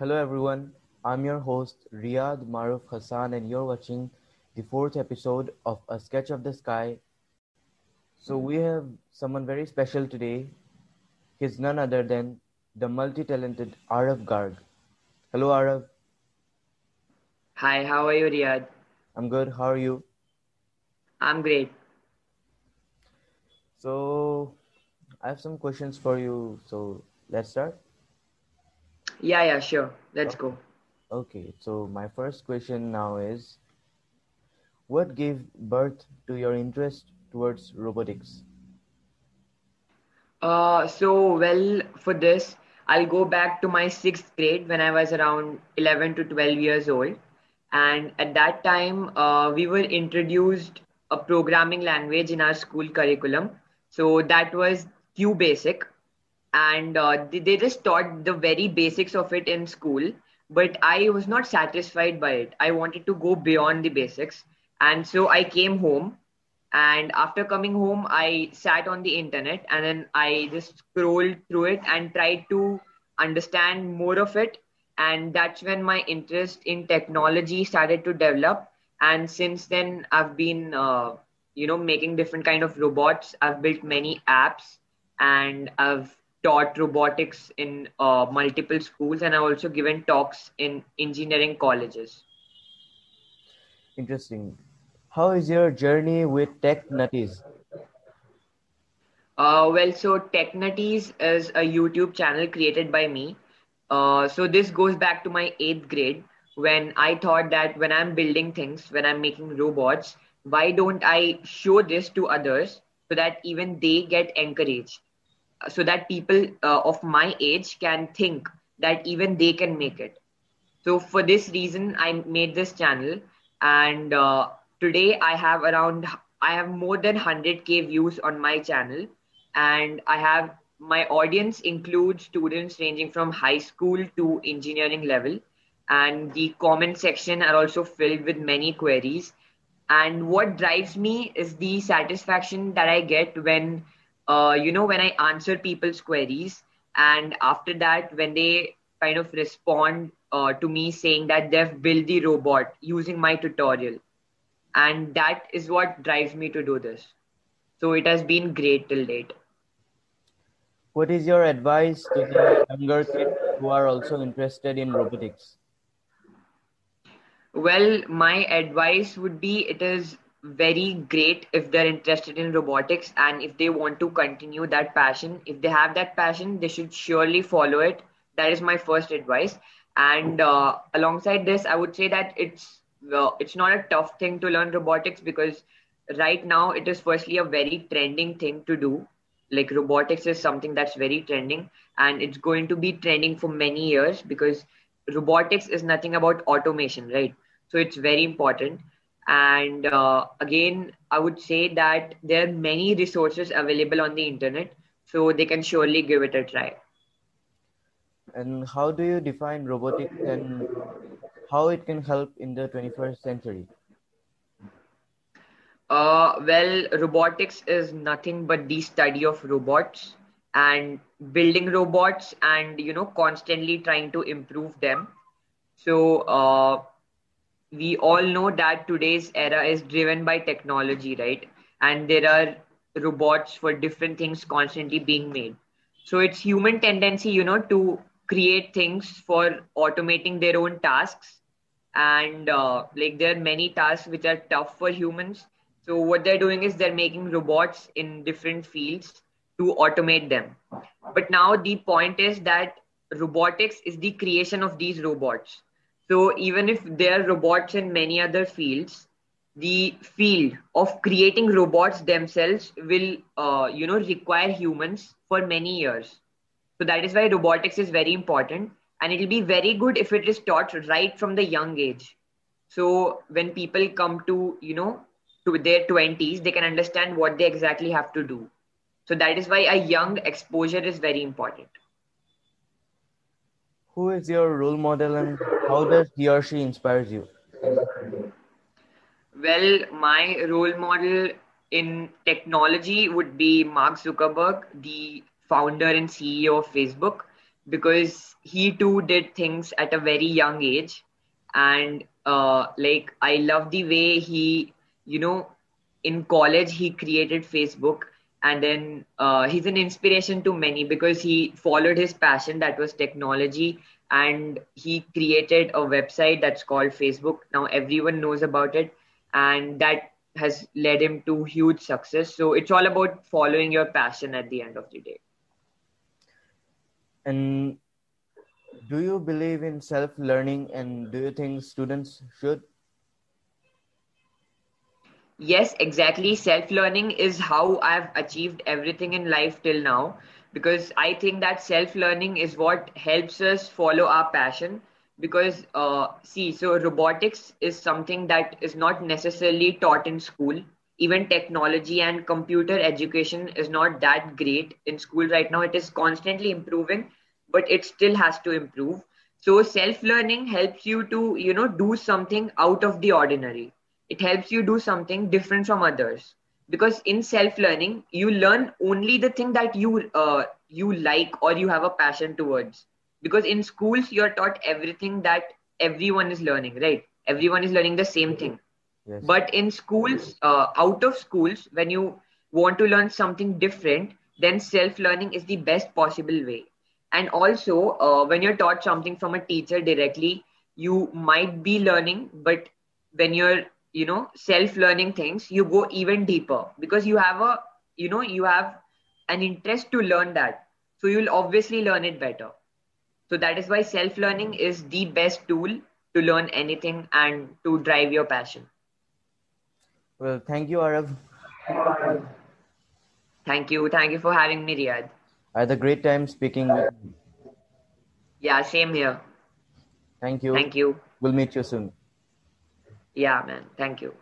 Hello everyone, I'm your host Riyad Maroof Hassan and you're watching the fourth episode of A Sketch of the Sky. So we have someone very special today. He's none other than the multi-talented Aarav Garg. Hello Aarav. Hi, how are you, Riyad? I'm good. How are you? I'm great. So I have some questions for you. So let's start. Yeah, yeah, sure. Let's go. Okay, so my first question now is what gave birth to your interest towards robotics? Uh, so, well, for this, I'll go back to my sixth grade when I was around 11 to 12 years old. And at that time, uh, we were introduced a programming language in our school curriculum. So that was QBasic. And uh, they, just taught the very basics of it in school. But I was not satisfied by it. I wanted to go beyond the basics. And so I came home. And after coming home, I sat on the internet and then I just scrolled through it and tried to understand more of it and that's when my interest in technology started to develop and since then i've been uh, you know making different kind of robots i've built many apps and i've taught robotics in uh, multiple schools and i've also given talks in engineering colleges. Interesting. How is your journey with Tech Nuttiez? Uh, well so Tech Nuttiez is a youtube channel created by me. Uh, so this goes back to my eighth grade when I thought that when I'm building things, when I'm making robots, why don't I show this to others so that even they get encouraged, so that people uh, of my age can think that even they can make it. So for this reason, I made this channel, and uh, today I have around I have more than 100k views on my channel, and I have my audience includes students ranging from high school to engineering level. And the comment section are also filled with many queries. And what drives me is the satisfaction that i get when uh, you know when i answer people's queries and after that when they kind of respond uh, to me saying that they've built the robot using my tutorial. And that is what drives me to do this. So it has been great till date. What is your advice to the younger kids who are also interested in robotics? Well, my advice would be it is very great if they're interested in robotics and if they want to continue that passion. If they have that passion, they should surely follow it. That is my first advice. And uh, alongside this, I would say that it's uh, it's not a tough thing to learn robotics because right now it is firstly a very trending thing to do like robotics is something that's very trending and it's going to be trending for many years because robotics is nothing about automation right so it's very important and uh, again i would say that there are many resources available on the internet so they can surely give it a try and how do you define robotics and how it can help in the 21st century uh, well, robotics is nothing but the study of robots and building robots and you know constantly trying to improve them. So uh, we all know that today's era is driven by technology, right? And there are robots for different things constantly being made. So it's human tendency, you know, to create things for automating their own tasks. And uh, like there are many tasks which are tough for humans so what they're doing is they're making robots in different fields to automate them. But now the point is that robotics is the creation of these robots. So even if there are robots in many other fields, the field of creating robots themselves will, uh, you know, require humans for many years. So that is why robotics is very important, and it will be very good if it is taught right from the young age. So when people come to, you know, to their 20s they can understand what they exactly have to do so that is why a young exposure is very important who is your role model and how does he or she inspires you? Well my role model in technology would be mark zuckerberg the founder and ceo of facebook because he too did things at a very young age. And uh, like i love the way he you know in college he created facebook and then uh, he's an inspiration to many because he followed his passion that was technology and he created a website that's called facebook. Now everyone knows about it and that has led him to huge success. So it's all about following your passion at the end of the day. And do you believe in self learning and do you think students should yes exactly. Self learning is how i've achieved everything in life till now. Because i think that self learning is what helps us follow our passion. Because uh, see so robotics is something that is not necessarily taught in school. Even technology and computer education is not that great in school right now. It is constantly improving but it still has to improve. So self learning helps you to you know do something out of the ordinary it helps you do something different from others. Because in self learning you learn only the thing that you uh, you like or you have a passion towards. Because in schools you're taught everything that everyone is learning right? Everyone is learning the same thing. Yes. but in schools uh, out of schools when you want to learn something different then self learning is the best possible way. And also uh, when you're taught something from a teacher directly you might be learning but when you're you know self learning things you go even deeper. Because you have a you know you have an interest to learn that. So you'll obviously learn it better. So that is why self learning is the best tool to learn anything and to drive your passion. Well thank you Aarav. Thank you. Thank you for having me riyad i had a great time speaking with you. Yeah same here. Thank you. Thank you. We'll meet you soon yeah, man. Thank you.